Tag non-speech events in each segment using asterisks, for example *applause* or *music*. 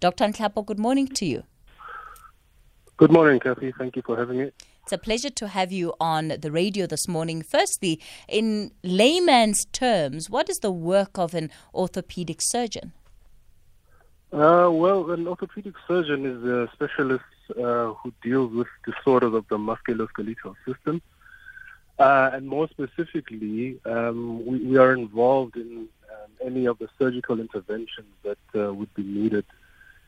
Dr. Nhlapo, good morning to you. Good morning, Kathy. Thank you for having me. It's a pleasure to have you on the radio this morning. Firstly, in layman's terms, what is the work of an orthopedic surgeon? Uh, well, an orthopedic surgeon is a specialist uh, who deals with disorders of the musculoskeletal system. Uh, and more specifically, um, we, we, are involved in um, any of the surgical interventions that uh, would be needed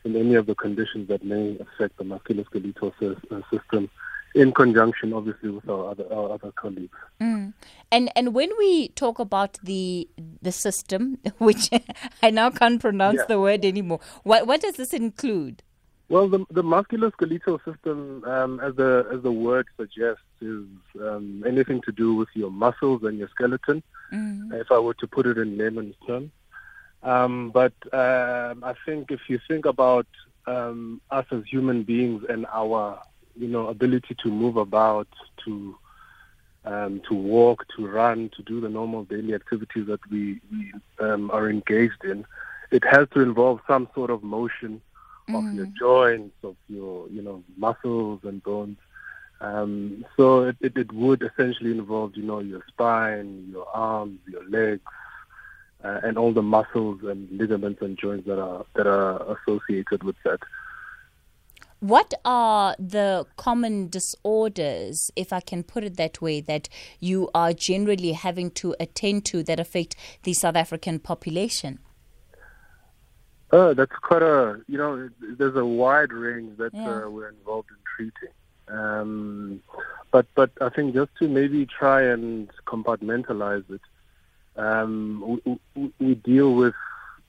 in any of the conditions that may affect the musculoskeletal uh, system in conjunction obviously with our other our other colleagues. Mm. And and when we talk about the the system, *laughs* which I now can't pronounce yeah. the word anymore, what what does this include? Well, the the musculoskeletal system, um, as the as the word suggests, is um, anything to do with your muscles and your skeleton. Mm. If I were to put it in layman's terms, um, but um, I think if you think about um, us as human beings and our, you know, ability to move about, to um, to walk, to run, to do the normal daily activities that we, we um, are engaged in, it has to involve some sort of motion mm. of your mm. joints, of your, you know, muscles and bones. Um, so it, it, it would essentially involve, you know, your spine, your arms, your legs, uh, and all the muscles and ligaments and joints that are that are associated with that. What are the common disorders, if I can put it that way, that you are generally having to attend to that affect the South African population? Oh, that's quite a, you know, there's a wide range that yeah. uh, we're involved in treating. Um, but, but I think just to maybe try and compartmentalize it, um, we, we, deal with,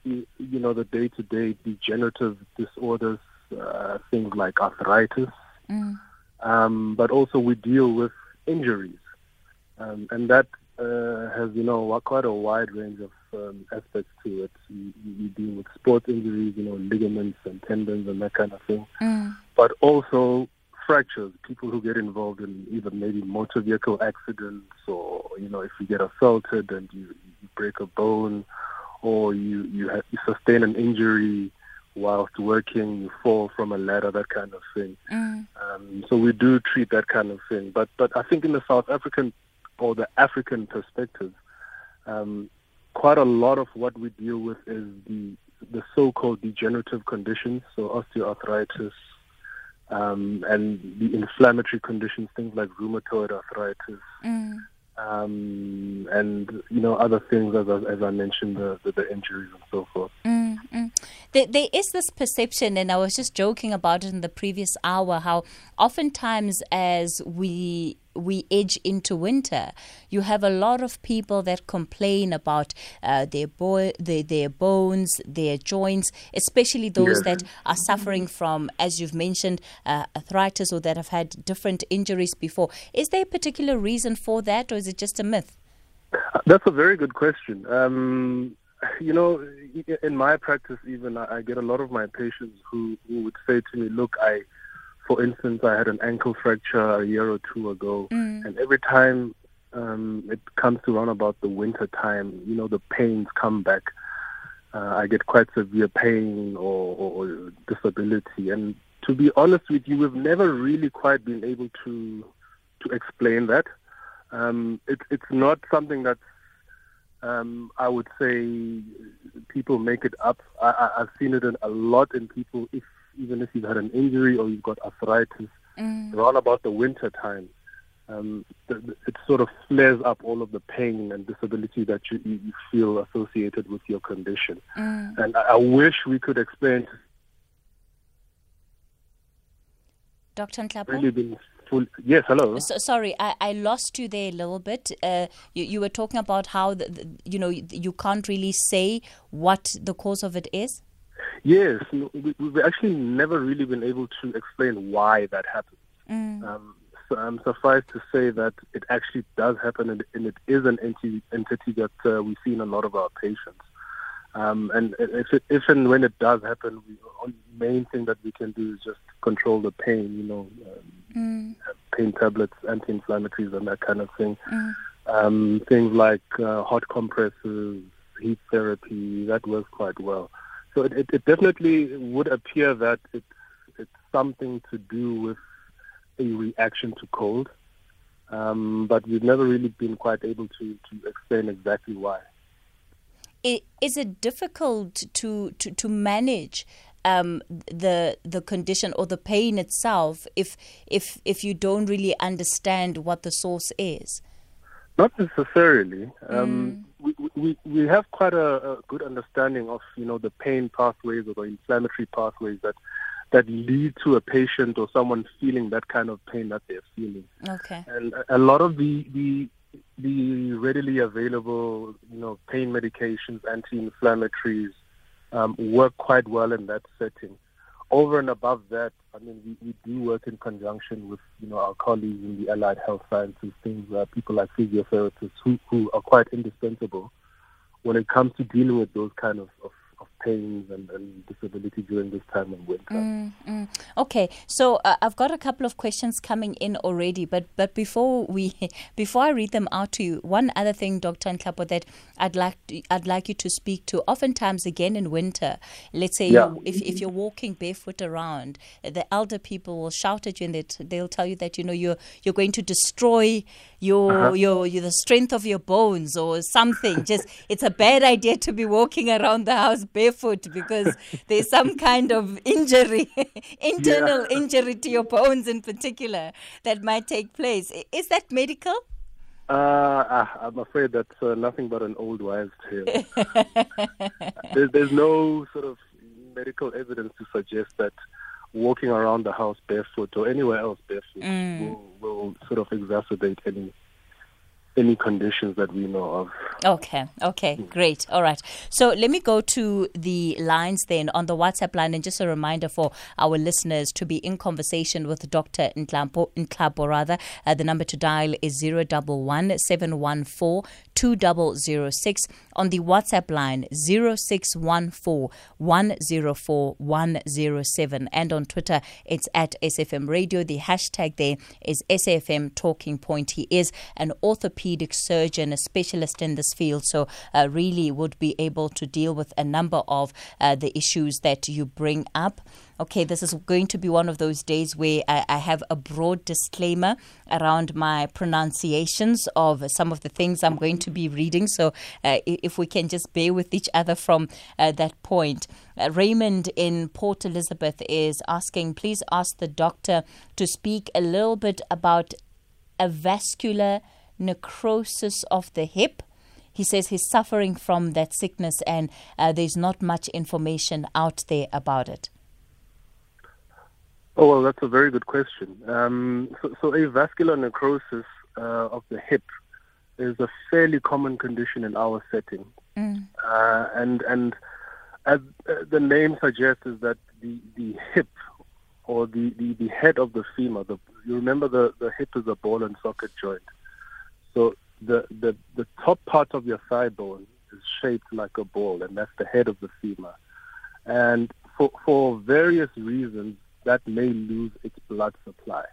you know, the day-to-day degenerative disorders, uh, things like arthritis, mm. um, but also we deal with injuries, um, and that uh, has, you know, quite a wide range of um, aspects to it. We, we, deal with sports injuries, you know, ligaments and tendons and that kind of thing, mm. but also fractures, people who get involved in even maybe motor vehicle accidents or, you know, if you get assaulted and you, you break a bone or you, you, have, you sustain an injury whilst working, you fall from a ladder, that kind of thing. Mm. Um, so we do treat that kind of thing. But, but I think in the South African or the African perspective, um, quite a lot of what we deal with is the the so-called degenerative conditions, so osteoarthritis, um, and the inflammatory conditions, things like rheumatoid arthritis, mm. Um, and you know other things as, as I mentioned, the, the, the injuries and so forth. Mm, mm. There, there is this perception, and I was just joking about it in the previous hour, how oftentimes as we we edge into winter, you have a lot of people that complain about uh, their, bo- their, their bones, their joints, especially those that are suffering from, as you've mentioned, uh, arthritis or that have had different injuries before. Is there a particular reason for that, or is it just a myth? That's a very good question. Um, you know, in my practice, even I get a lot of my patients who, who would say to me, "Look, I." for instance, I had an ankle fracture a year or two ago, mm. and every time um, it comes to around about the winter time, you know, the pains come back. Uh, I get quite severe pain or, or, or, disability, and to be honest with you, we've never really quite been able to to explain that. Um, it, it's not something that um, I would say people make it up. I, have seen it in, a lot in people. If even if you've had an injury or you've got arthritis, mm. around about the winter time, um, it sort of flares up all of the pain and disability that you, you feel associated with your condition. Mm. And I, I, wish we could explain. Dr. Nhlapo? Really been full. Yes, hello. So, sorry, I, I lost you there a little bit. Uh, you, you were talking about how the, the, you know you, you can't really say what the cause of it is. Yes, we've actually never really been able to explain why that happens. Mm. Um, so I'm surprised to say that it actually does happen, and, and it is an entity, entity that uh, we see in a lot of our patients. Um, and if, it, if and when it does happen, we, the main thing that we can do is just control the pain, you know, um, mm. pain tablets, anti-inflammatories, and that kind of thing. Mm. Um, things like uh, hot compresses, heat therapy, that works quite well so it, it, it, definitely would appear that it's, it's something to do with a reaction to cold, um, but we've never really been quite able to, to explain exactly why. Is it difficult to, to, to manage um, the the condition or the pain itself if if if you don't really understand what the source is? Not necessarily. Um, mm. we, we we have quite a, a, good understanding of you know the pain pathways or the inflammatory pathways that that lead to a patient or someone feeling that kind of pain that they're feeling. Okay. And a lot of the the the readily available you know pain medications, anti-inflammatories, um, work quite well in that setting over and above that, I mean, we, we do work in conjunction with, you know, our colleagues in the allied health sciences, things uh, people like physiotherapists who, who are quite indispensable when it comes to dealing with those kind of, of pains and, and disability during this time of winter. Mm, mm. Okay, so uh, I've got a couple of questions coming in already, but but before we *laughs* before I read them out to you, one other thing, Dr. Nhlapo, that I'd like to, I'd like you to speak to. Oftentimes, again in winter, let's say yeah. if if you're walking barefoot around, the elder people will shout at you and they they'll tell you that you know you're you're going to destroy your uh-huh. your, your the strength of your bones or something. Just it's a bad idea to be walking around the house barefoot because there's some kind of injury, *laughs* internal yeah. injury to your bones in particular that might take place. Is that medical? Uh, I'm afraid that's uh, nothing but an old wives' tale. *laughs* there's, there's no sort of medical evidence to suggest that walking around the house barefoot or anywhere else barefoot mm. will, will sort of exacerbate any any conditions that we know of. Okay, okay, great. All right. So let me go to the lines then on the WhatsApp line. And just a reminder for our listeners to be in conversation with Dr. Nhlapo, Nhlapo rather. Uh, the number to dial is 011 714 2006. On the WhatsApp line 0614 104 107. And on Twitter, it's at SFM Radio. The hashtag there is SFM Talking Point. He is an orthopedic surgeon, a specialist in this field, so uh, really would be able to deal with a number of uh, the issues that you bring up. Okay, this is going to be one of those days where I, I have a broad disclaimer around my pronunciations of some of the things I'm going to be reading. So, uh, if we can just bear with each other from uh, that point. Uh, Raymond in Port Elizabeth is asking, please ask the doctor to speak a little bit about avascular necrosis of the hip. He says he's suffering from that sickness and uh, there's not much information out there about it. Oh, well, that's a very good question. Um, so, so, avascular necrosis uh, of the hip is a fairly common condition in our setting. Mm. Uh, and and as uh, the name suggests, is that the, the hip or the, the, the head of the femur, the, you remember the, the hip is a ball and socket joint. So the, the, the top part of your thigh bone is shaped like a ball, and that's the head of the femur. And for, for various reasons, that may lose its blood supply.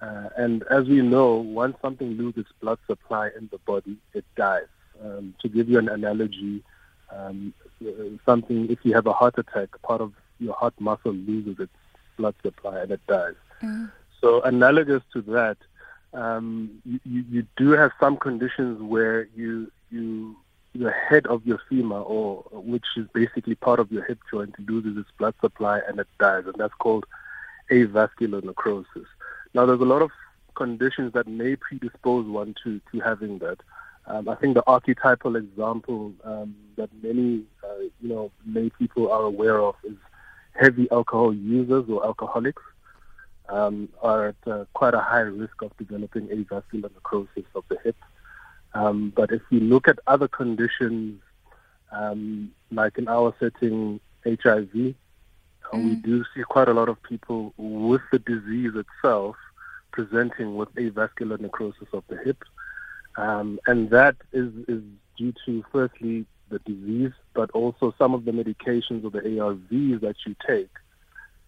Uh, and as we know, once something loses blood supply in the body, it dies. Um, to give you an analogy, um, something, if you have a heart attack, part of your heart muscle loses its blood supply and it dies. Mm. So analogous to that, um, you, you do have some conditions where you you the head of your femur, or which is basically part of your hip joint, loses its blood supply and it dies, and that's called avascular necrosis. Now, there's a lot of conditions that may predispose one to to having that. Um, I think the archetypal example um, that many uh, you know lay people are aware of is heavy alcohol users or alcoholics um, are at uh, quite a high risk of developing avascular necrosis of the hip. Um, but if you look at other conditions, um, like in our setting, HIV, mm. we do see quite a lot of people with the disease itself presenting with avascular necrosis of the hip. Um, and that is, is due to, firstly, the disease, but also some of the medications or the ARVs that you take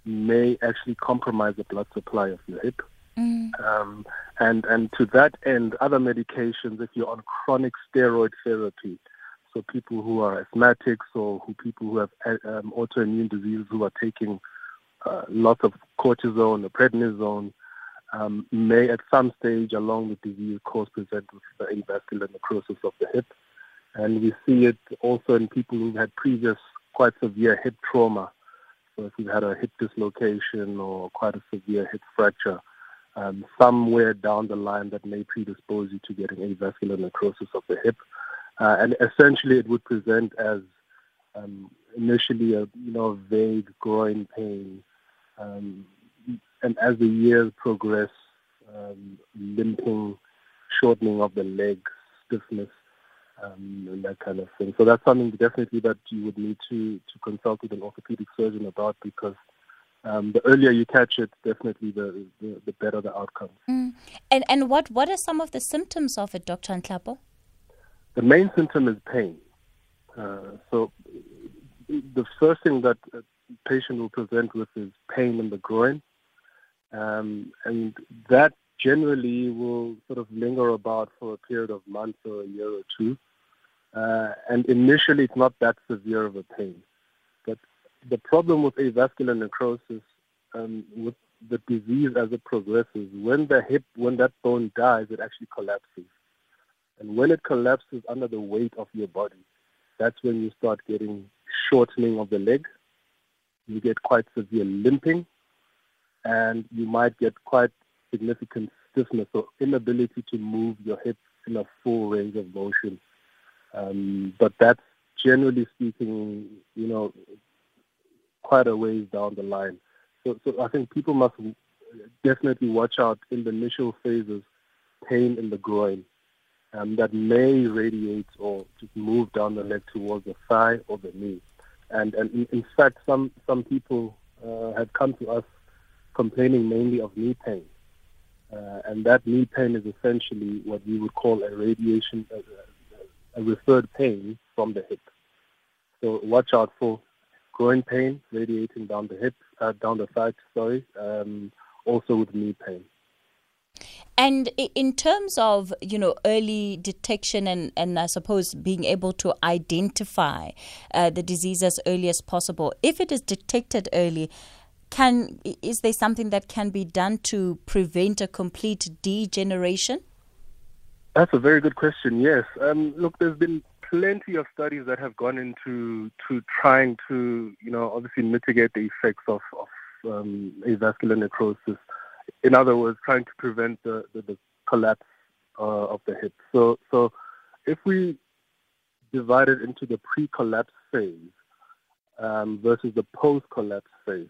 may actually compromise the blood supply of your hip. Mm. Um, and and to that end, other medications, if you're on chronic steroid therapy, so people who are asthmatics or who people who have um, autoimmune diseases who are taking uh, lots of cortisone or prednisone um, may at some stage along the disease course present with the avascular necrosis of the hip. And we see it also in people who've had previous quite severe hip trauma. So if you've had a hip dislocation or quite a severe hip fracture, um, somewhere down the line that may predispose you to getting avascular necrosis of the hip. Uh, and essentially it would present as um, initially a you know vague groin pain, um, and as the years progress, um, limping, shortening of the leg, stiffness, um, and that kind of thing. So that's something definitely that you would need to, to consult with an orthopedic surgeon about because um, the earlier you catch it, definitely the, the, the better the outcome. Mm. And and what, what are some of the symptoms of it, Dr. Nhlapo? The main symptom is pain. Uh, so the first thing that a patient will present with is pain in the groin. Um, and that generally will sort of linger about for a period of months or a year or two. Uh, and initially, it's not that severe of a pain. The problem with avascular necrosis, um, with the disease as it progresses, when the hip, when that bone dies, it actually collapses. And when it collapses under the weight of your body, that's when you start getting shortening of the leg. You get quite severe limping, and you might get quite significant stiffness or inability to move your hip in a full range of motion. Um, but that's generally speaking, you know, quite a ways down the line. So, so I think people must definitely watch out in the initial phases, pain in the groin, um, that may radiate or just move down the leg towards the thigh or the knee. And, and in, in fact, some, some people uh, have come to us complaining mainly of knee pain. Uh, and that knee pain is essentially what we would call a radiation, a, a referred pain from the hip. So watch out for groin pain radiating down the hip, uh, down the thigh, sorry, um, also with knee pain. And in terms of you know early detection and, and I suppose being able to identify uh, the disease as early as possible, if it is detected early, can is there something that can be done to prevent a complete degeneration? That's a very good question. Yes, um, look, there's been plenty of studies that have gone into to trying to you know obviously mitigate the effects of, of um, avascular necrosis. In other words, trying to prevent the, the, the collapse uh, of the hip. So so if we divide it into the pre-collapse phase um, versus the post-collapse phase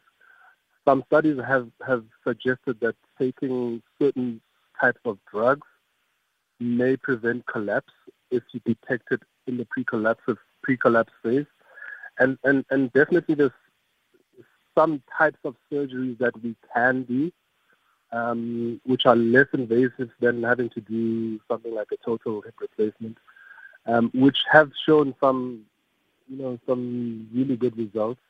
some studies have, have suggested that taking certain types of drugs may prevent collapse if you detect it in the pre-collapse, pre-collapse phase. And, and, and definitely there's some types of surgeries that we can do, um, which are less invasive than having to do something like a total hip replacement, um, which have shown some, you know, some really good results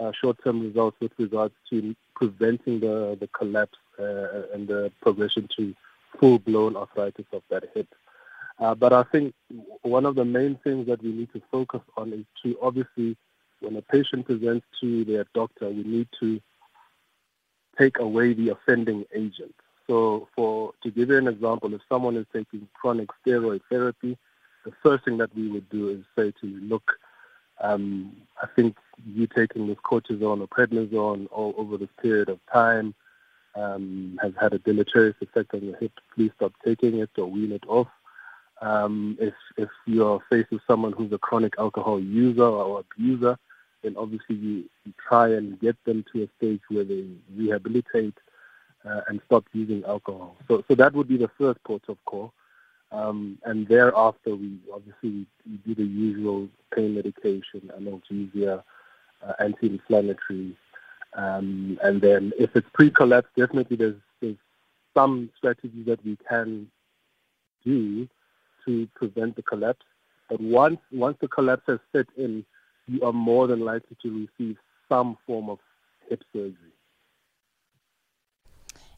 uh, short-term results with regards to preventing the, the collapse uh, and the progression to full-blown arthritis of that hip. Uh, but I think one of the main things that we need to focus on is to obviously, when a patient presents to their doctor, we need to take away the offending agent. So, for to give you an example, if someone is taking chronic steroid therapy, the first thing that we would do is say to you, look, um, I think you taking this cortisone or prednisone all over this period of time um, has had a deleterious effect on your hip. Please stop taking it or wean it off. Um, if if you're faced with someone who's a chronic alcohol user or abuser, then obviously you, you try and get them to a stage where they rehabilitate uh, and stop using alcohol. So so that would be the first port of call. Um, and thereafter, we obviously we do the usual pain medication, analgesia, uh, anti-inflammatory, um, and then if it's pre-collapse, definitely there's, there's some strategies that we can do to prevent the collapse. But once once the collapse has set in, you are more than likely to receive some form of hip surgery.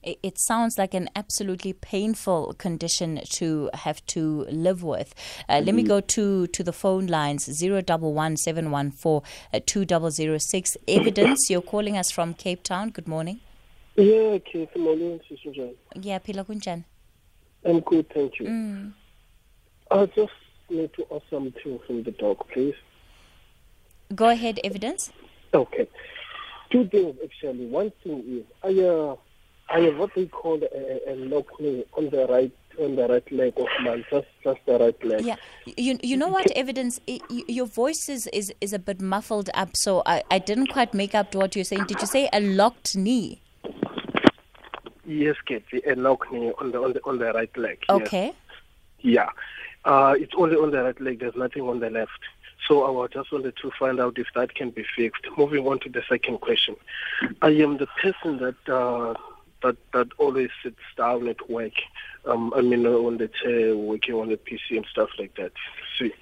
it, it sounds like an absolutely painful condition to have to live with. Uh, mm-hmm. Let me mm-hmm. go to, to the phone lines 011 714 2006. Evidence, you're calling us from Cape Town. Good morning. Yeah, Keith, morning, Sister Jan. Yeah, Pila Kunjan. I'm good, thank you. Mm. I just need to ask something from the dog, please. Go ahead, evidence. Okay. Two things actually. One thing is I uh, I have what they call a, a lock knee on the right on the right leg of mine, just just the right leg. Yeah, you you know what evidence? your voice is, is is a bit muffled up, so I I didn't quite make up to what you're saying. Did you say a locked knee? Yes, Katie, a locked knee on the on the on the right leg. Okay. Yes. Yeah, uh, it's only on the right leg. There's nothing on the left. So I just wanted to find out if that can be fixed. Moving on to the second question, I am the person that uh, that that always sits down at work. Um, I mean, on the chair, working on the PC and stuff like that. See,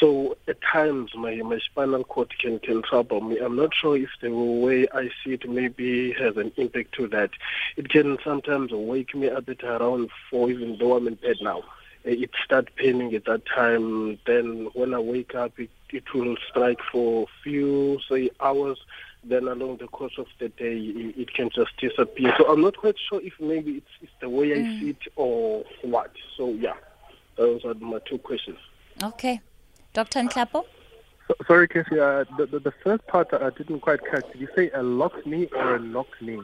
so at times my my spinal cord can can trouble me. I'm not sure if the way I see it maybe has an impact to that. It can sometimes wake me up at around four, even though I'm in bed now it start paining at that time. Then when I wake up, it, it will strike for few, say, hours. Then along the course of the day, it, it can just disappear. So I'm not quite sure if maybe it's, it's the way I mm. see it or what. So yeah, those are my two questions. Okay. Dr. Nhlapo? So, sorry, Casey, uh, the, the, the, first part I didn't quite catch. Did you say a lock knee or a knock knee?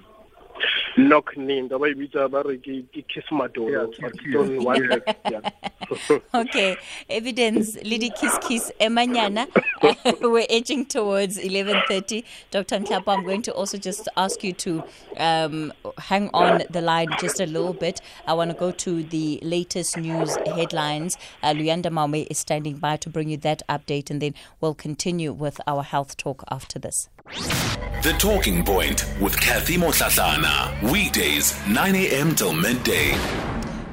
Knock name ba e bitsa ba re ke kiss madolo *laughs* *laughs* okay. Evidence lady kiss kiss emanyana. *laughs* We're edging towards 11:30 dr Nhlapo i'm going to also just ask you to um, hang on the line just a little bit. I want to go to the latest news headlines. Uh, luyanda maume is standing by to bring you that update and then we'll continue with our health talk after this the Talking Point with Kathy Motlatlana. Weekdays, 9 a.m. till midday.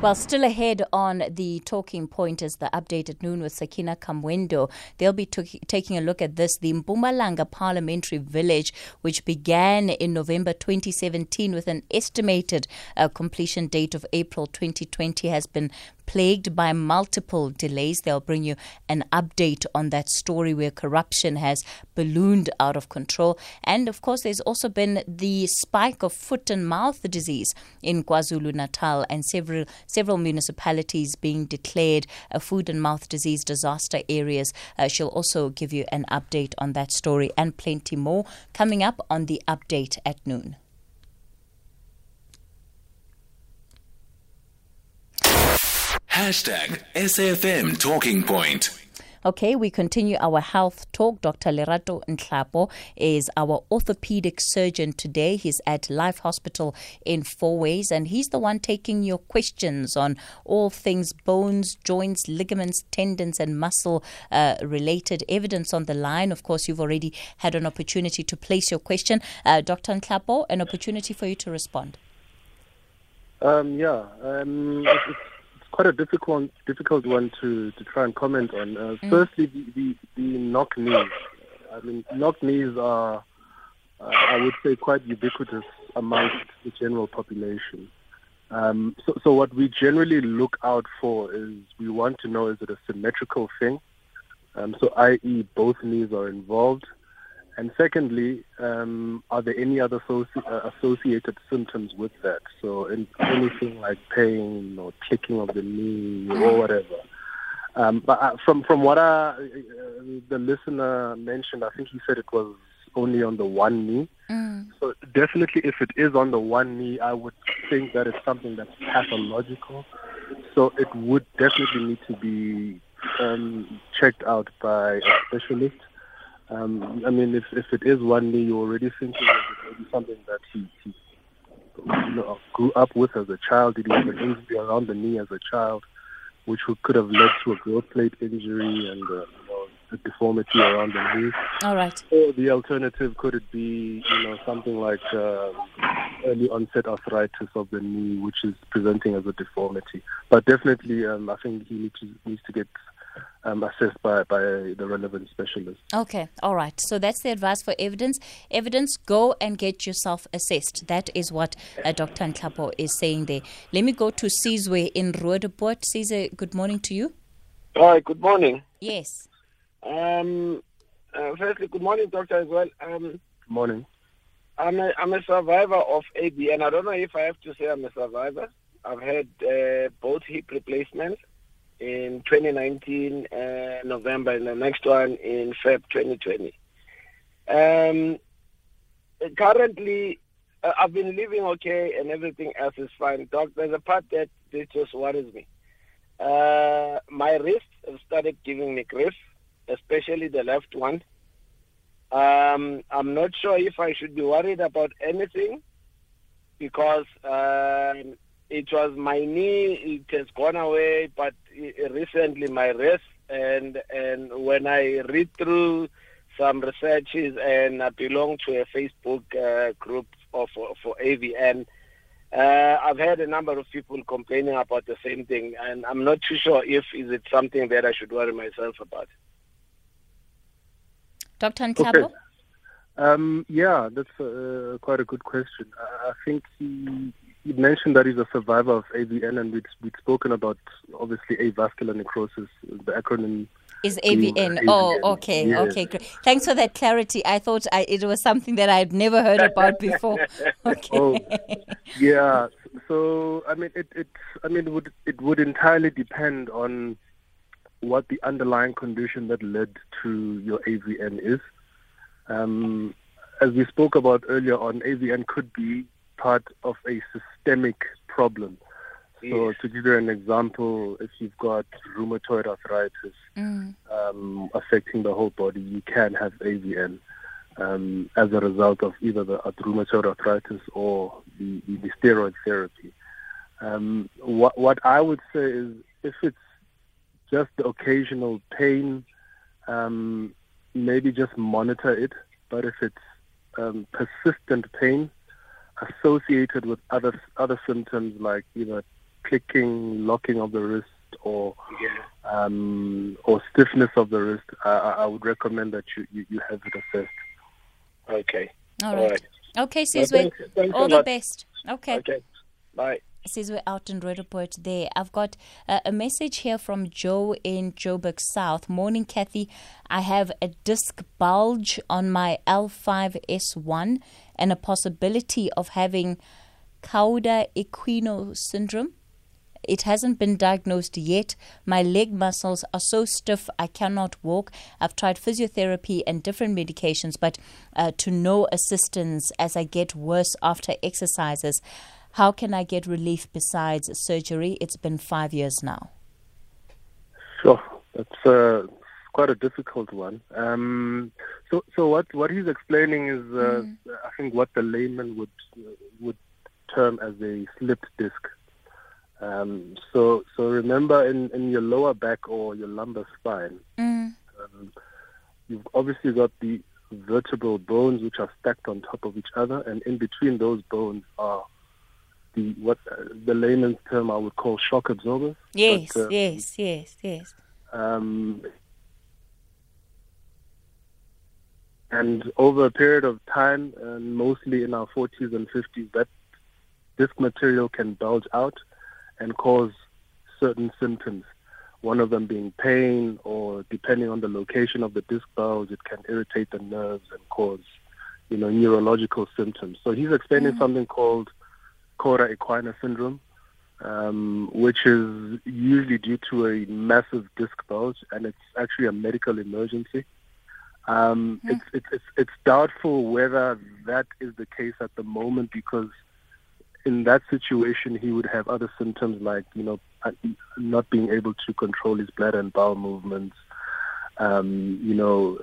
Well, still ahead on the talking point is the update at noon with Sakina Kamwendo. They'll be t- taking a look at this. The Mpumalanga Parliamentary Village, which began in November 2017 with an estimated uh, completion date of April 2020, has been plagued by multiple delays. They'll bring you an update on that story where corruption has ballooned out of control. And of course, there's also been the spike of foot and mouth disease in KwaZulu Natal and several several municipalities being declared a food and mouth disease disaster areas. Uh, she'll also give you an update on that story and plenty more coming up on the update at noon. Hashtag SAFM Talking Point. Okay, we continue our health talk. Dr. Lerato Nhlapo is our orthopedic surgeon today. He's at Life Hospital in Fourways, and he's the one taking your questions on all things bones, joints, ligaments, tendons, and muscle uh, related evidence on the line. Of course, you've already had an opportunity to place your question. Uh, Dr. Nhlapo, an opportunity for you to respond. Um, yeah, um, it's quite a difficult difficult one to, to try and comment on. Uh, mm. Firstly, the, the, the, knock knees. I mean, knock knees are, uh, I would say, quite ubiquitous amongst the general population. Um, so, so what we generally look out for is we want to know is it a symmetrical thing? Um, so, i.e., both knees are involved. And secondly, um, are there any other associ- uh, associated symptoms with that? So in, anything like pain or clicking of the knee or whatever. Um, but uh, from from what I, uh, the listener mentioned, I think he said it was only on the one knee. Mm. So definitely, if it is on the one knee, I would think that it's something that's pathological. So it would definitely need to be um, checked out by a specialist. Um, I mean, if if it is one knee, you're already thinking of it, maybe something that he, he you know, grew up with as a child. Did he have an injury around the knee as a child, which could have led to a growth plate injury and uh, you know, a deformity around the knee? All right. Or the alternative could it be, you know, something like uh, early onset arthritis of the knee, which is presenting as a deformity. But definitely, um, I think he needs to, needs to get um, assessed by, by the relevant specialist. Okay, all right. So that's the advice for evidence. Evidence, go and get yourself assessed. That is what uh, Dr. Nhlapo is saying there. Let me go to Sizwe in Roodepoort. Sizwe, good morning to you. Hi, good morning. Yes. Um, uh, firstly, good morning, doctor, as well. Um, good morning. I'm a, I'm a survivor of AVN. I don't know if I have to say I'm a survivor. I've had uh, both hip replacements in 2019 uh, November, and the next one in Feb 2020. Um, currently, uh, I've been living okay, and everything else is fine. Doc, there's a part that, just worries me. Uh, my wrists have started giving me grief, especially the left one. Um, I'm not sure if I should be worried about anything because um, it was my knee, it has gone away, but recently my wrist. And, and when I read through some researches and I belong to a Facebook uh, group of, for, for AVN, uh, I've had a number of people complaining about the same thing, and I'm not too sure if is it something that I should worry myself about. Dr. Nhlapo? Okay. Um, yeah, that's uh, quite a good question. I think he, he, mentioned that he's a survivor of AVN, and we'd, we'd spoken about obviously avascular necrosis, the acronym is AVN. Oh, okay, yes. okay, great. Thanks for that clarity. I thought I, it was something that I'd never heard about *laughs* before. Okay. Oh, *laughs* yeah. So I mean, it, it I mean, it would it would entirely depend on what the underlying condition that led to your AVN is. Um, as we spoke about earlier on, AVN could be part of a systemic problem. So to give you an example, if you've got rheumatoid arthritis mm. um, affecting the whole body, you can have AVN um, as a result of either the rheumatoid arthritis or the, the steroid therapy. Um, what, what I would say is if it's just the occasional pain, um, maybe just monitor it. But if it's um, persistent pain associated with other other symptoms like either clicking, locking of the wrist, or yeah. um, or stiffness of the wrist, I, I would recommend that you, you, you have it assessed. Okay. All right. All right. Okay, Sizwe. All the best. Okay. Okay. Bye. Sizwe out in Roodepoort there. I've got uh, a message here from Joe in Joburg South. Morning, Kathy. I have a disc bulge on my L5S1 and a possibility of having Cauda equina syndrome. It hasn't been diagnosed yet. My leg muscles are so stiff I cannot walk. I've tried physiotherapy and different medications, but uh, to no assistance as I get worse after exercises. How can I get relief besides surgery? It's been five years now. Sure, that's uh, quite a difficult one. Um, so, so what what he's explaining is, uh, mm. I think, what the layman would would term as a slipped disc. Um, so, so remember in, in your lower back or your lumbar spine, mm. um, you've obviously got the vertebral bones which are stacked on top of each other, and in between those bones are the what uh, the layman's term I would call shock absorbers. Yes, but, uh, yes, yes, yes. Um, and over a period of time, and mostly in our 40s and 50s, that disc material can bulge out and cause certain symptoms. One of them being pain, or depending on the location of the disc bulge, it can irritate the nerves and cause, you know, neurological symptoms. So he's explaining mm-hmm. something called Cauda equina syndrome, um, which is usually due to a massive disc bulge, and it's actually a medical emergency. Um, it's, it's, it's, it's doubtful whether that is the case at the moment because in that situation, he would have other symptoms like, you know, uh, not being able to control his bladder and bowel movements, um, you know,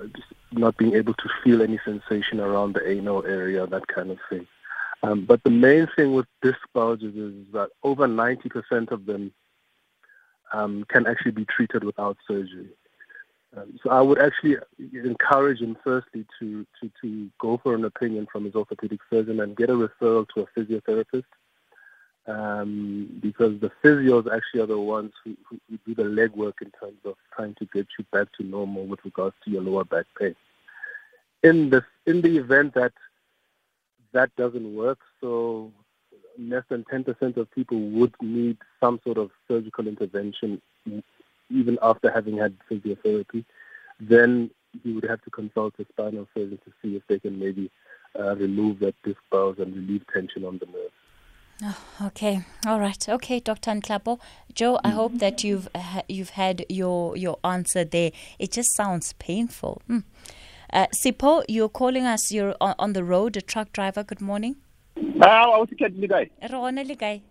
not being able to feel any sensation around the anal area, that kind of thing. Um, but the main thing with disc bulges is that over 90% of them um, can actually be treated without surgery. Um, so I would actually encourage him firstly to, to, to go for an opinion from his orthopedic surgeon and get a referral to a physiotherapist um, because the physios actually are the ones who, who, do the legwork in terms of trying to get you back to normal with regards to your lower back pain. In the in the event that that doesn't work, so less than 10% of people would need some sort of surgical intervention even after having had physiotherapy, then you would have to consult a spinal surgeon to see if they can maybe uh, remove that disc bulge and relieve tension on the nerve. Oh, okay, all right, okay, Dr. Nhlapo. Joe, I hope that you've uh, you've had your your answer there. It just sounds painful. Hmm. Uh, Sipo, you're calling us. You're on, on the road, a truck driver. Good morning. Ah, a o sekete le kae? Re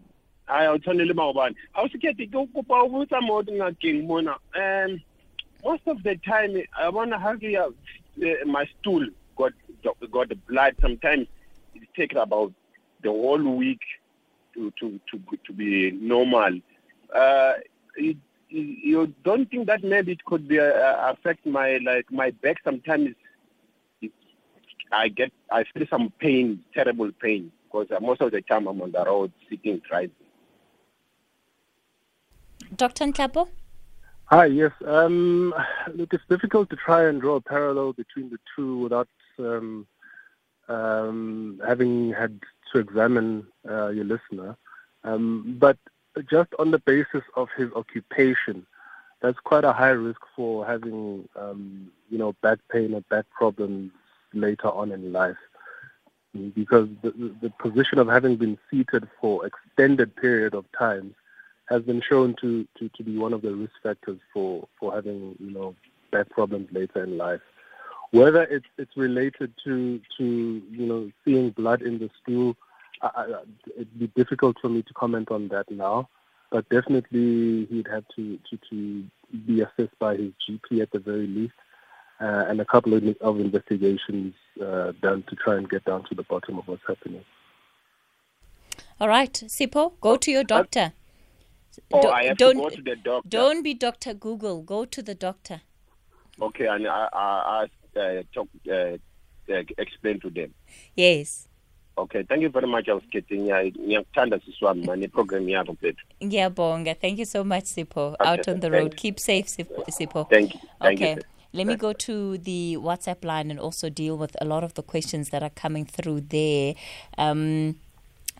Ai o tshwane le maobane. A o sekete ke kopa o botsa mo dingakeng mona. Um most of the time I wanna have uh, my stool got got blood sometimes it takes about the whole week to to to to be normal. Uh, you, you don't think that maybe it could be uh, affect my like my back sometimes I get I feel some pain, terrible pain because most of the time I'm on the road sitting driving. Dr. Nhlapo? Hi, yes. Um, look, it's difficult to try and draw a parallel between the two without um, um, having had to examine uh, your listener. Um, but just on the basis of his occupation, that's quite a high risk for having, um, you know, back pain or back problems later on in life. Because the, the position of having been seated for extended period of time has been shown to, to, to be one of the risk factors for, for having, you know, back problems later in life. Whether it's it's related to to you know seeing blood in the stool, I, I, it'd be difficult for me to comment on that now. But definitely, he'd have to to, to be assessed by his GP at the very least, uh, and a couple of, of investigations uh, done to try and get down to the bottom of what's happening. All right, Sipo, go to your doctor. Oh, Do- I have to go to the doctor. Don't be Dr. Google. Go to the doctor. Okay, and I, I, I uh, talk, uh, uh, explain to them. Yes. Okay, thank you very much. I was getting ngiyakuthanda sisi wami mane program yakho mfethu. Ngiyabonga. Thank you so much, Sipo. Okay, Out on the road. you. Keep safe, Sipo. Thank you. Thank okay. sir. Let me go to the WhatsApp line and also deal with a lot of the questions that are coming through there. Um,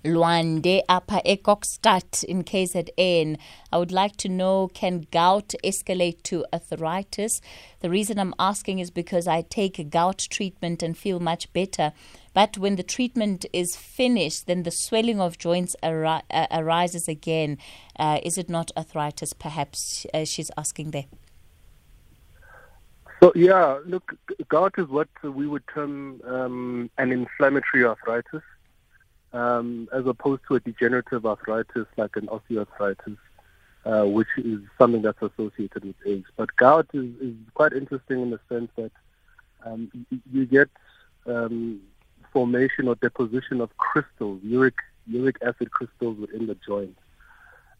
Luande Upper Ekokstad in KZN. I would like to know can gout escalate to arthritis? The reason I'm asking is because I take a gout treatment and feel much better. But when the treatment is finished, then the swelling of joints uh, arises again. Uh, is it not arthritis, perhaps? Uh, she's asking there. So yeah, look, gout is what we would term um, an inflammatory arthritis, um, as opposed to a degenerative arthritis like an osteoarthritis, uh, which is something that's associated with age. But gout is, is quite interesting in the sense that um, you, get um, formation or deposition of crystals, uric uric acid crystals within the joint,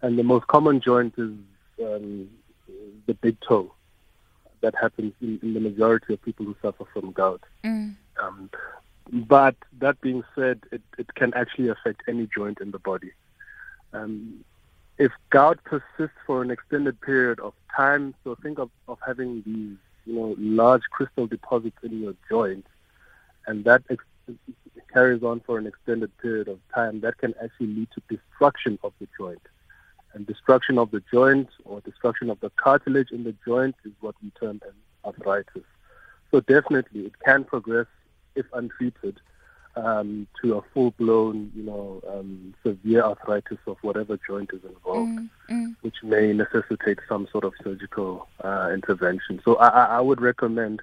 and the most common joint is um, the big toe that happens in, in, the majority of people who suffer from gout. Mm. But that being said, it, it, can actually affect any joint in the body. Um, if gout persists for an extended period of time, so think of, of having these you know large crystal deposits in your joint, and that ex- carries on for an extended period of time, that can actually lead to destruction of the joint and destruction of the joint or destruction of the cartilage in the joint is what we term as arthritis. So definitely, it can progress if untreated um, to a full-blown, you know, um, severe arthritis of whatever joint is involved, Mm, mm. which may necessitate some sort of surgical uh, intervention. So I, I would recommend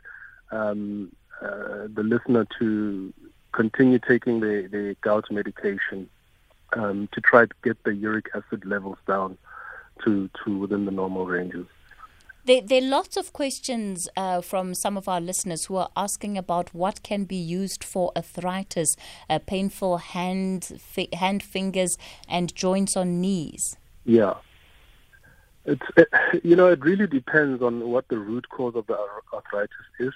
um, uh, the listener to continue taking the, the gout medication um, to try to get the uric acid levels down to, to within the normal ranges. There, there are lots of questions uh, from some of our listeners who are asking about what can be used for arthritis, uh, painful hand, fi- hand, fingers, and joints on knees. Yeah. It's it, *laughs* you know it really depends on what the root cause of the arthritis is.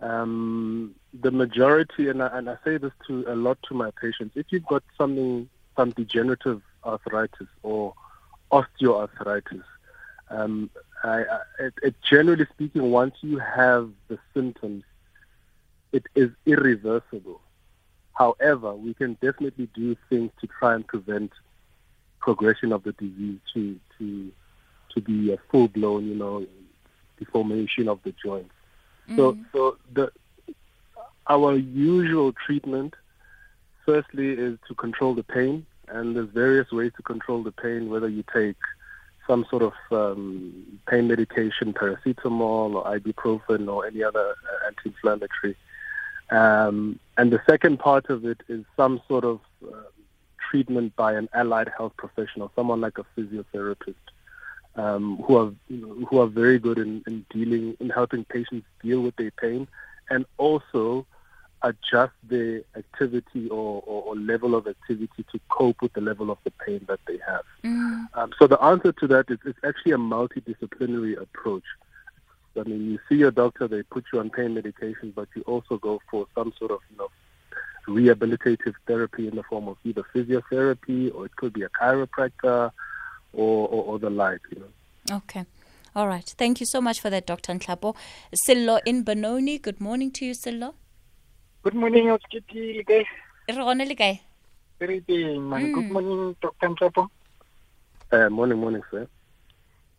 Um, the majority, and I, and I say this to a lot to my patients, if you've got something, some degenerative arthritis or osteoarthritis. Um, I, I, it, it, generally speaking, once you have the symptoms, it is irreversible. However, we can definitely do things to try and prevent progression of the disease to to to be a full blown, you know, deformation of the joints. Mm. So so the our usual treatment firstly is to control the pain and there's various ways to control the pain, whether you take some sort of um, pain medication, paracetamol or ibuprofen or any other uh, anti-inflammatory. Um, and the second part of it is some sort of uh, treatment by an allied health professional, someone like a physiotherapist, um, who are who are very good in, in dealing in helping patients deal with their pain, and also adjust the activity or, or, or, level of activity to cope with the level of the pain that they have. Mm. Um, so the answer to that is it's actually a multidisciplinary approach. I mean, you see your doctor, they put you on pain medication, but you also go for some sort of, you know, rehabilitative therapy in the form of either physiotherapy or it could be a chiropractor or, or, or the like, you know. Okay. All right. Thank you so much for that, Dr. Nhlapo. Sillo in Benoni. Good morning to you, Sillo. Good morning, Oskiti. Re gone le kae? Re teng, man. Good mm. morning, Dr. Nhlapo. Uh, morning, morning, sir.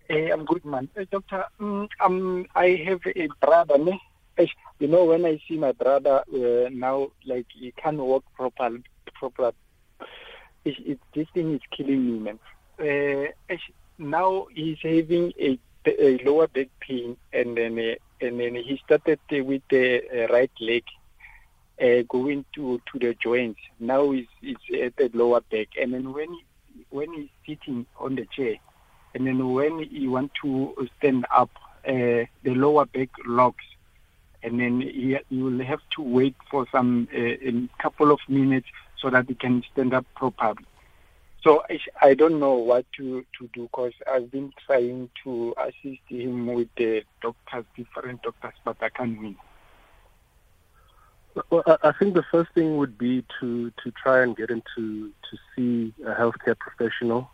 Hey, I'm good, man. Hey, doctor, um, um, I have a brother, ne? You know, when I see my brother uh, now, like he can't walk properly, proper. It, it, this thing is killing me, man. Uh, now he's having a, a lower back pain, and then uh, and then he started with the uh, right leg uh, going to to the joints. Now he's, he's at the lower back, and then when he, when he's sitting on the chair, and then when he want to stand up, uh, the lower back locks, and then he, he will have to wait for some uh, a couple of minutes so that he can stand up properly. So I, I don't know what to, to do because I've been trying to assist him with the doctors, different doctors, but I can't win. Well, I think the first thing would be to, to try and get into to see a healthcare professional,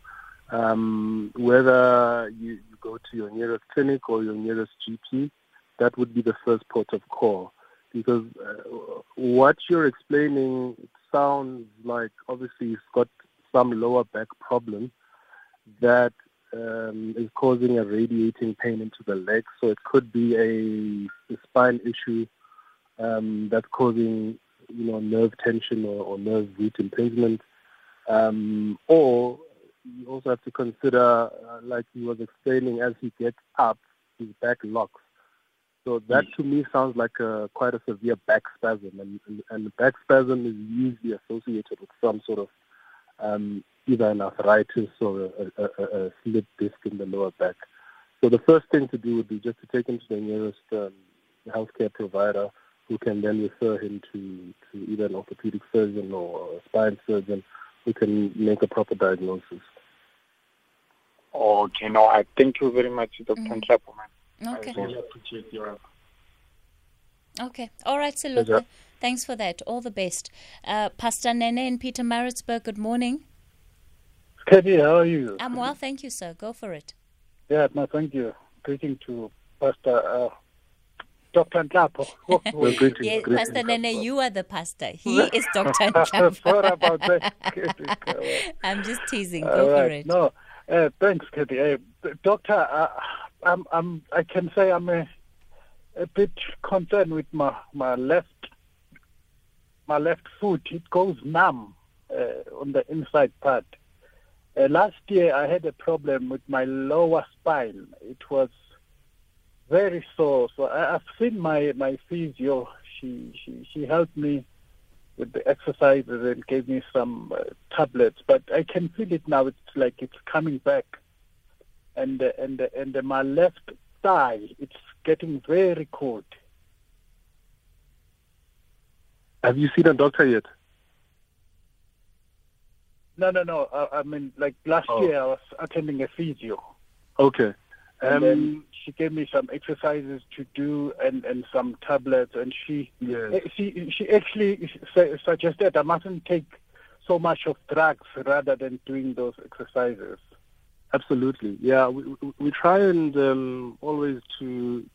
um, whether you, you go to your nearest clinic or your nearest GP. That would be the first port of call, because uh, what you're explaining sounds like obviously you've got some lower back problem that um, is causing a radiating pain into the leg. So it could be a, a spine issue um, that's causing you know nerve tension or, or nerve root impingement, um, or you also have to consider, uh, like he was explaining, as he gets up, his back locks. So that to me sounds like a, quite a severe back spasm, and, and, and back spasm is usually associated with some sort of um, either an arthritis or a, a, a, slip disc in the lower back. So the first thing to do would be just to take him to the nearest um, healthcare provider who can then refer him to, to either an orthopedic surgeon or a spine surgeon who can make a proper diagnosis. Okay, no, I thank you very much, Dr. Mm-hmm. Okay. I really appreciate your Okay. All right, Siluka. Thanks for that. All the best. Uh, Pastor Nene in Pietermaritzburg, good morning. Katie, how are you? I'm well, thank you, sir. Go for it. Yeah, no, thank you. Greeting to Pastor uh, Dr. Nhlapo. *laughs* yes, Pastor Nene, you are the pastor. He is Dr. *laughs* Nhlapo. Sorry about that. *laughs* I'm just teasing. Go right. for it. No, uh, thanks, Katie. Uh, doctor, uh, I'm, I'm, I can say I'm a, a bit concerned with my, my left my left foot. It goes numb uh, on the inside part. Uh, last year, I had a problem with my lower spine. It was very sore. So I, have seen my my physio. She she she helped me with the exercises and gave me some uh, tablets. But I can feel it now. It's like it's coming back, and uh, and uh, and my left thigh it's getting very cold. Have you seen a doctor yet? No, no, no. I, I mean, like last oh. year, I was attending a physio. Okay. And um, then she gave me some exercises to do and, and some tablets, and she yes. Eh, she she actually suggested I mustn't take so much of drugs rather than doing those exercises. Absolutely, yeah. We we try and um, always to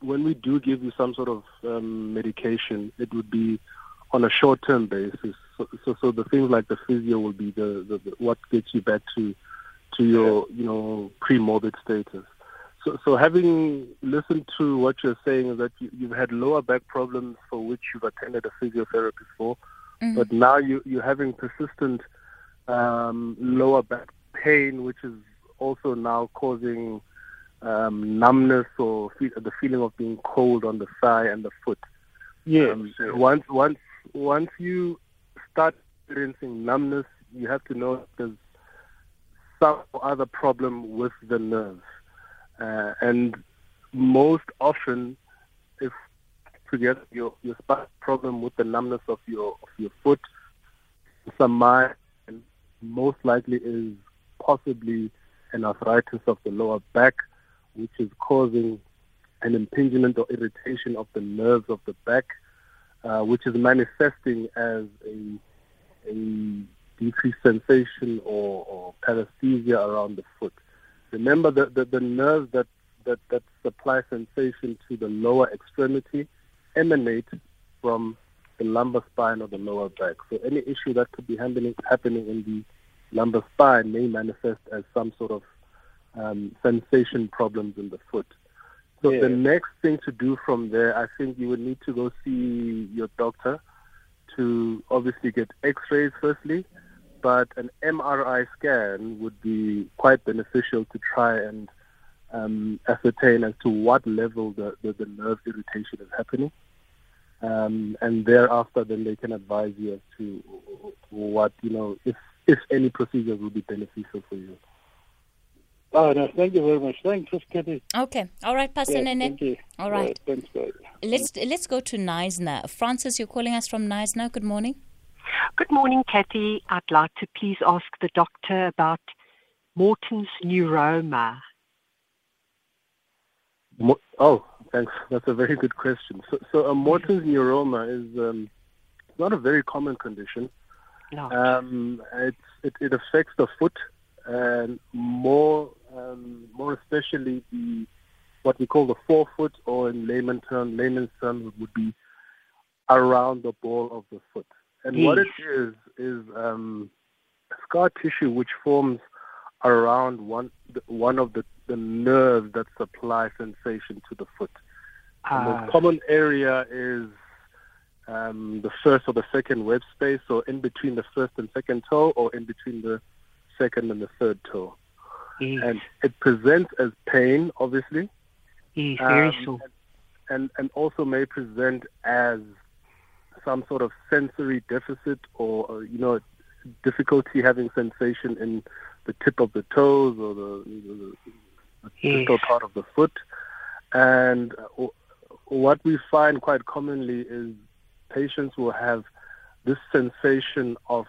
when we do give you some sort of um, medication, it would be on a short-term basis. So, so, so, the things like the physio will be the, the, the, what gets you back to to your you know pre-morbid status. So, so having listened to what you're saying is that you, have had lower back problems for which you've attended a physiotherapist for, mm-hmm. but now you, you're having persistent um, lower back pain, which is also now causing um, numbness or feel, the feeling of being cold on the thigh and the foot. Yes. Um, once once once you start experiencing numbness, you have to know there's some other problem with the nerves, uh, and most often, if together your your problem with the numbness of your of your foot, some most likely is possibly an arthritis of the lower back, which is causing an impingement or irritation of the nerves of the back, uh, which is manifesting as a, a decreased sensation or, or paresthesia around the foot. Remember that the, the nerves that, that, that supply sensation to the lower extremity emanate from the lumbar spine or the lower back. So any issue that could be happening, happening in the lumbar spine may manifest as some sort of um, sensation problems in the foot. So yeah. the next thing to do from there, I think you would need to go see your doctor to obviously get X-rays firstly, but an MRI scan would be quite beneficial to try and um, ascertain as to what level the, the, the nerve irritation is happening. Um, and thereafter, then they can advise you as to what, you know, if if any procedure will be beneficial for you. Oh, no, thank you very much. Thanks, Kathy. Okay. All right, Pastor yeah, Thank you. All right. thanks, guys. Let's, let's go to Knysna. Francis, you're calling us from Knysna. Good morning. Good morning, Kathy. I'd like to please ask the doctor about Morton's neuroma. Oh, thanks. That's a very good question. So, so a Morton's neuroma is um, not a very common condition. No. Um, it, it affects the foot and more um, more especially the what we call the forefoot, or in layman term, layman's terms would be around the ball of the foot. And what it is is um, scar tissue which forms around one one of the, the nerves that supply sensation to the foot. The most ah. common area is um, the first or the second web space, so in between the first and second toe, or in between the second and the third toe. Yes. And it presents as pain, obviously. Yes, very um, so. And, and also may present as some sort of sensory deficit or, you know, difficulty having sensation in the tip of the toes or the, the, the distal part of the foot. And uh, what we find quite commonly is patients will have this sensation of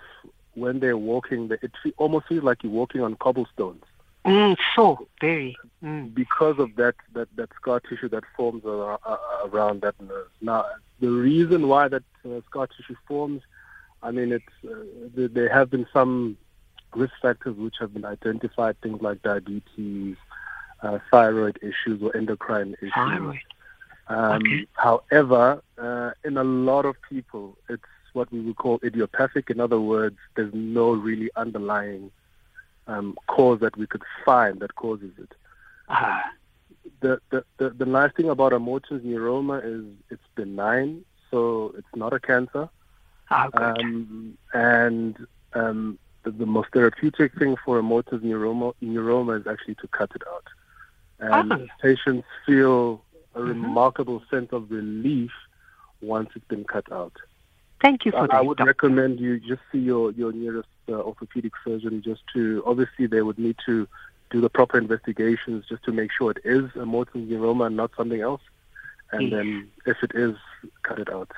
when they're walking, it almost feels like you're walking on cobblestones. Mm, so very. Mm. Because of that, that, that scar tissue that forms around, around that nerve. Now, the reason why that uh, scar tissue forms, I mean, it's uh, there have been some risk factors which have been identified, things like diabetes, uh, thyroid issues, or endocrine issues. Thyroid. Um, okay. However, uh, in a lot of people, it's what we would call idiopathic. In other words, there's no really underlying um, cause that we could find that causes it. Uh, the, the, the, the nice thing about a Morton's neuroma is it's benign, so it's not a cancer. Oh, um, and um, the, the, most therapeutic thing for a Morton's neuroma, neuroma is actually to cut it out. And oh. patients feel a mm-hmm. remarkable sense of relief once it's been cut out. Thank you for I, that. I would recommend you just see your, your nearest uh, orthopedic surgeon just to, obviously they would need to do the proper investigations just to make sure it is a Morton's neuroma and not something else. And yes. then if it is, cut it out.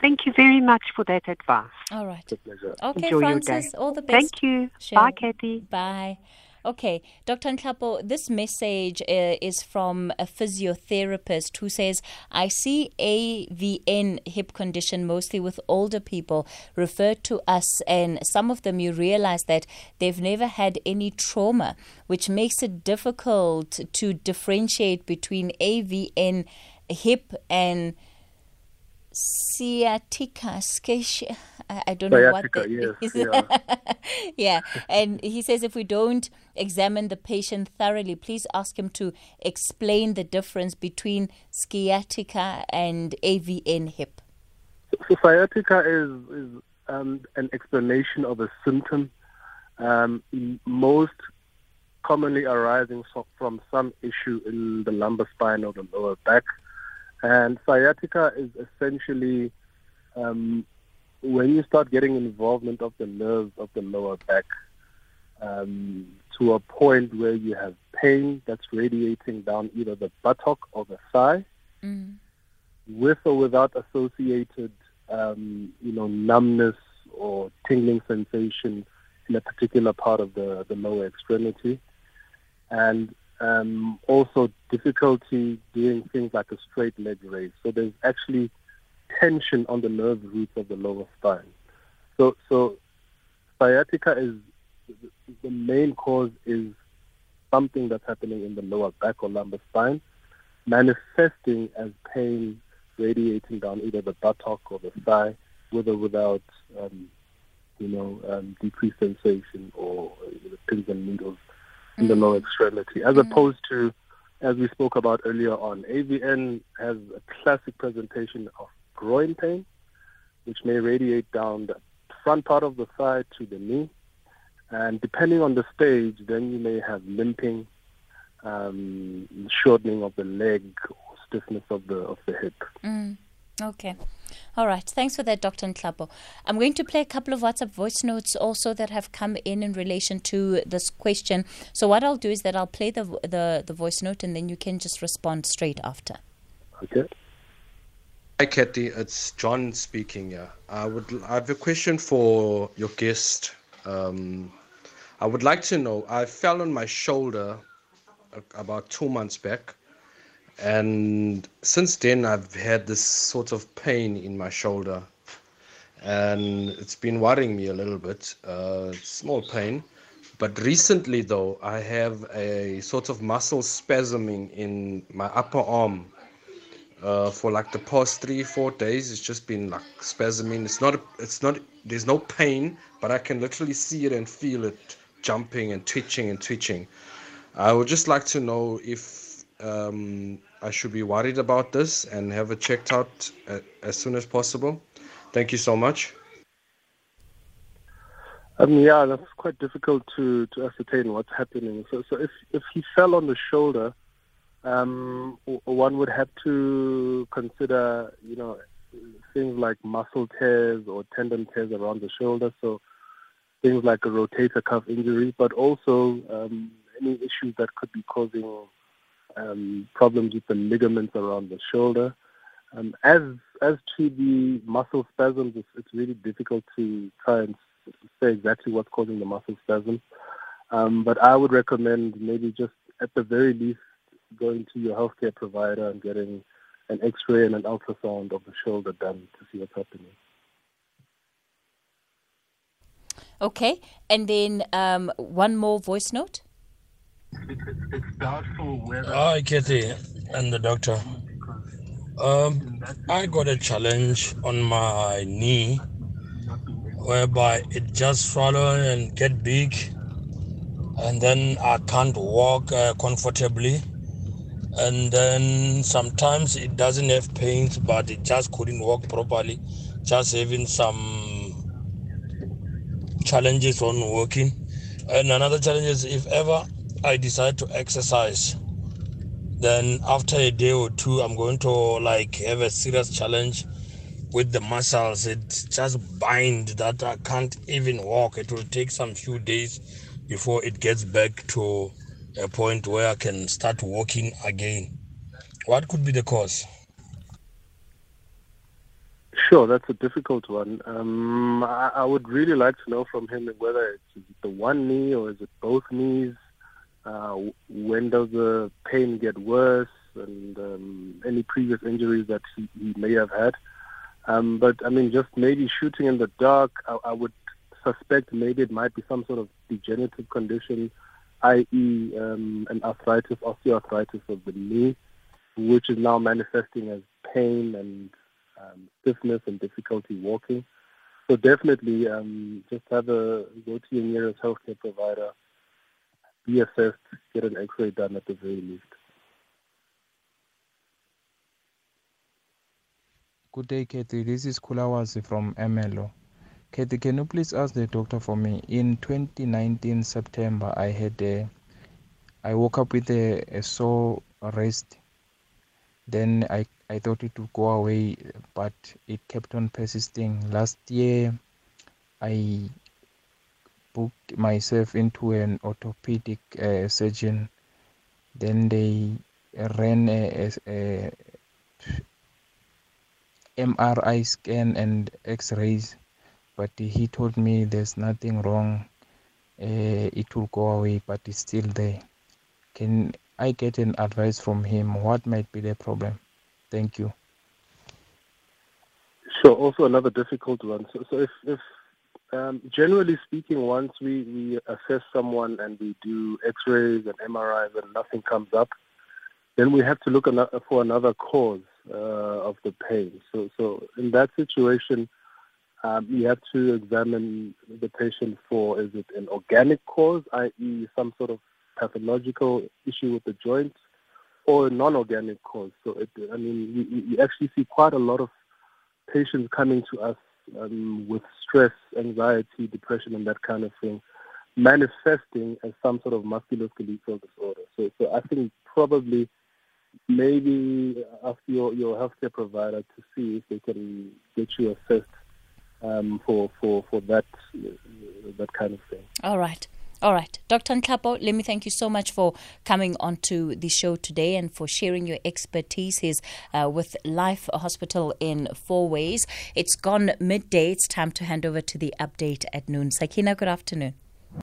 Thank you very much for that advice. All right. It's a pleasure. Okay, Enjoy Francis, all the best. Thank you. Sure. Bye, Kathy. Bye. Okay, Dr. Nhlapo, this message uh, is from a physiotherapist who says, I see AVN hip condition mostly with older people referred to us, and some of them you realize that they've never had any trauma, which makes it difficult to differentiate between AVN hip and sciatica, sciatica. I don't know what that yes, is. yeah. *laughs* yeah, and he says if we don't examine the patient thoroughly, please ask him to explain the difference between sciatica and AVN hip. So sciatica is, is um, an explanation of a symptom, um, most commonly arising from some issue in the lumbar spine or the lower back. And sciatica is essentially um, when you start getting involvement of the nerves of the lower back um, to a point where you have pain that's radiating down either the buttock or the thigh, mm. with or without associated, um, you know, numbness or tingling sensation in a particular part of the, the lower extremity, and um, also difficulty doing things like a straight leg raise. So there's actually tension on the nerve roots of the lower spine. So, so sciatica is the main cause is something that's happening in the lower back or lumbar spine, manifesting as pain radiating down either the buttock or the thigh, with or without, um, you know, um, decreased sensation or you know, pins and needles. In the lower extremity, as mm-hmm. opposed to, as we spoke about earlier on, AVN has a classic presentation of groin pain, which may radiate down the front part of the thigh to the knee. And depending on the stage, then you may have limping, um, shortening of the leg, or stiffness of the of the hip. Mm. Okay. All right. Thanks for that, Dr. Nhlapo. I'm going to play a couple of WhatsApp voice notes also that have come in in relation to this question. So what I'll do is that I'll play the the, the voice note and then you can just respond straight after. Okay. Hi, Kathy. It's John speaking. Yeah, I would. I have a question for your guest. Um, I would like to know. I fell on my shoulder about two months back, and since then I've had this sort of pain in my shoulder, and it's been worrying me a little bit. Uh, small pain, but recently though I have a sort of muscle spasming in my upper arm. Uh, for like the past three four days it's just been like spasming. It's not it's not there's no pain but i can literally see it and feel it jumping and twitching and twitching. I would just like to know if um, i should be worried about this and have it checked out uh, as soon as possible thank you so much um, yeah, that's quite difficult to, to ascertain what's happening. So, so if if he fell on the shoulder, um, one would have to consider, you know, things like muscle tears or tendon tears around the shoulder. So things like a rotator cuff injury, but also um, any issues that could be causing um, problems with the ligaments around the shoulder. Um, as as to the muscle spasms, it's, it's, really difficult to try and say exactly what's causing the muscle spasms. Um, but I would recommend maybe just at the very least going to your healthcare provider and getting an X-ray and an ultrasound of the shoulder done to see what's happening. Okay, and then um, one more voice note. It's, doubtful whether. Hi, Kathy, and the doctor. Um, I got a challenge on my knee whereby it just swallow and get big, and then I can't walk uh, comfortably and then sometimes it doesn't have pains but it just couldn't walk properly just having some challenges on walking and another challenge is if ever i decide to exercise then after a day or two i'm going to like have a serious challenge with the muscles it just bind that i can't even walk it will take some few days before it gets back to a point where I can start walking again. What could be the cause? Sure, that's a difficult one. Um, I, I, would really like to know from him whether it's the one knee or is it both knees. Uh, when does the pain get worse? And um, any previous injuries that he, he may have had. Um, but I mean, just maybe shooting in the dark, I, I would suspect maybe it might be some sort of degenerative condition, i.e., um, an arthritis, osteoarthritis of the knee, which is now manifesting as pain and um, stiffness and difficulty walking. So definitely, um, just have a go to your nearest healthcare provider, be assessed, get an X-ray done at the very least. Good day, Katie. This is Kulawazi from MLO. Katie, can you please ask the doctor for me? In 2019 September, I had a, I woke up with a, a sore wrist. Then I I thought it would go away, but it kept on persisting. Last year, I booked myself into an orthopedic uh, surgeon. Then they ran a, a, a MRI scan and X-rays, but he told me there's nothing wrong. Uh, it will go away, but it's still there. Can I get an advice from him? What might be the problem? Thank you. Sure. Also, another difficult one. So, so if, if um, generally speaking, once we, we assess someone and we do X-rays and MRIs and nothing comes up, then we have to look for another cause uh, of the pain. So, so in that situation, um, you have to examine the patient for is it an organic cause, i.e., some sort of pathological issue with the joint, or a non-organic cause. So, it, I mean, you, you actually see quite a lot of patients coming to us um, with stress, anxiety, depression, and that kind of thing, manifesting as some sort of musculoskeletal disorder. So, so I think probably maybe ask your, your healthcare provider to see if they can get you assessed um, for, for, for that, uh, that kind of thing. All right. All right. Dr. Nhlapo, let me thank you so much for coming onto the show today and for sharing your expertise uh, with Life Hospital in Fourways. It's gone midday. It's time to hand over to the update at noon. Sakina, good afternoon.